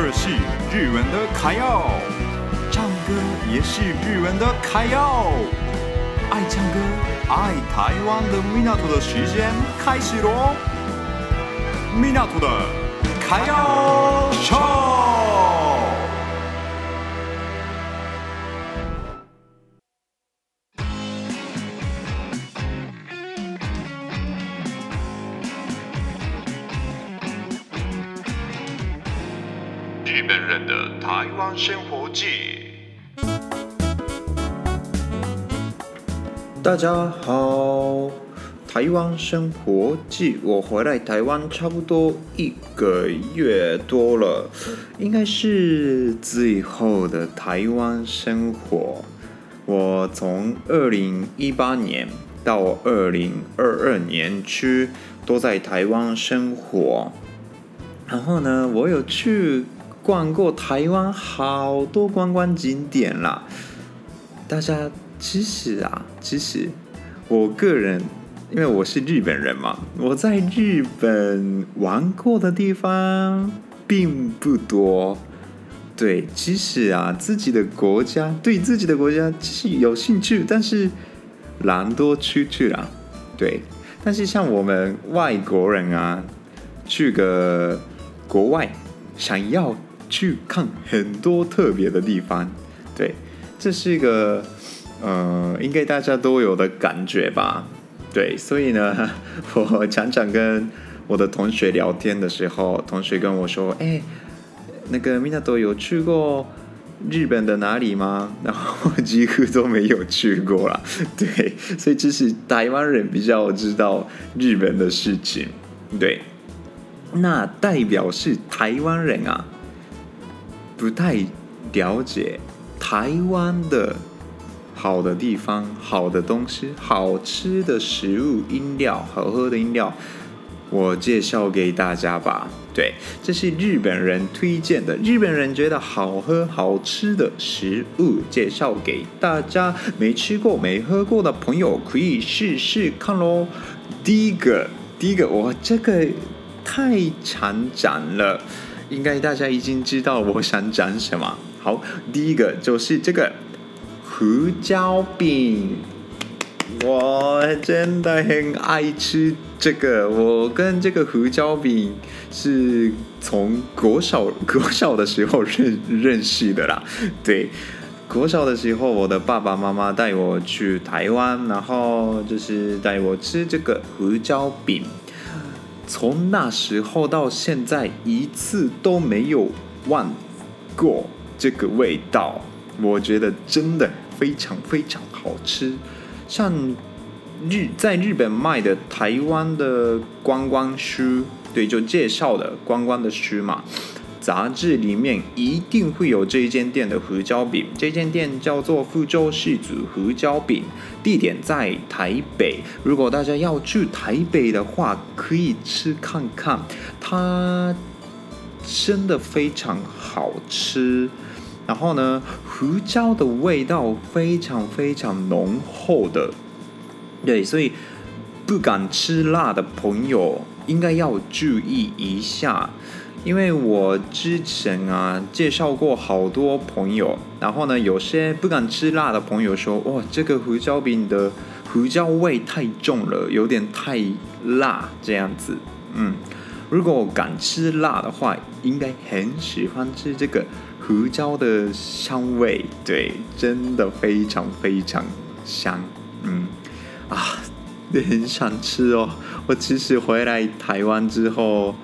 这是日文的卡耀，唱歌也是日文的卡耀。爱唱歌、爱台湾的米纳图的时间开始喽！米纳图的卡耀日本人的台湾生活记。大家好，台湾生活记，我回来台湾差不多一个月多了，应该是最后的台湾生活。我从二零一八年到二零二二年去都在台湾生活，然后呢，我有去。逛过台湾好多观光景点啦，大家其实啊，其实我个人，因为我是日本人嘛，我在日本玩过的地方并不多。对，其实啊，自己的国家，对自己的国家其实有兴趣，但是懒多出去了。对，但是像我们外国人啊，去个国外，想要。去看很多特别的地方，对，这是一个呃，应该大家都有的感觉吧？对，所以呢，我常常跟我的同学聊天的时候，同学跟我说：“哎，那个米纳多有去过日本的哪里吗？” 然后几乎都没有去过啦。对，所以这是台湾人比较知道日本的事情。对，那代表是台湾人啊。不太了解台湾的好的地方、好的东西、好吃的食物、饮料、好喝的饮料，我介绍给大家吧。对，这是日本人推荐的，日本人觉得好喝、好吃的食物，介绍给大家。没吃过、没喝过的朋友可以试试看喽。第一个，第一个，哇，这个太长讲了。应该大家已经知道我想讲什么。好，第一个就是这个胡椒饼，我真的很爱吃这个。我跟这个胡椒饼是从国小国小的时候认 认识的啦。对，国小的时候，我的爸爸妈妈带我去台湾，然后就是带我吃这个胡椒饼。从那时候到现在，一次都没有忘过这个味道。我觉得真的非常非常好吃。像日在日本卖的台湾的观光书，对，就介绍的观光的书嘛。杂志里面一定会有这一间店的胡椒饼，这间店叫做福州世祖胡椒饼，地点在台北。如果大家要去台北的话，可以吃看看，它真的非常好吃。然后呢，胡椒的味道非常非常浓厚的，对，所以不敢吃辣的朋友应该要注意一下。因为我之前啊介绍过好多朋友，然后呢，有些不敢吃辣的朋友说：“哇，这个胡椒饼的胡椒味太重了，有点太辣。”这样子，嗯，如果敢吃辣的话，应该很喜欢吃这个胡椒的香味，对，真的非常非常香，嗯，啊，很想吃哦。我其实回来台湾之后。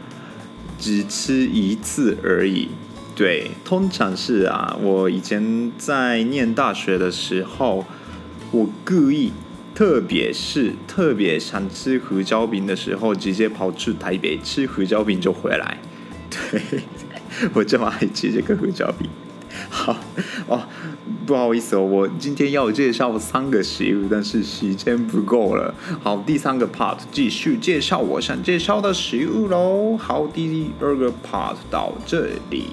只吃一次而已，对，通常是啊，我以前在念大学的时候，我故意，特别是特别想吃胡椒饼的时候，直接跑去台北吃胡椒饼就回来，对，我这么爱吃这个胡椒饼。好哦，不好意思哦，我今天要介绍三个食物，但是时间不够了。好，第三个 part 继续介绍我想介绍的食物喽。好，第二个 part 到这里。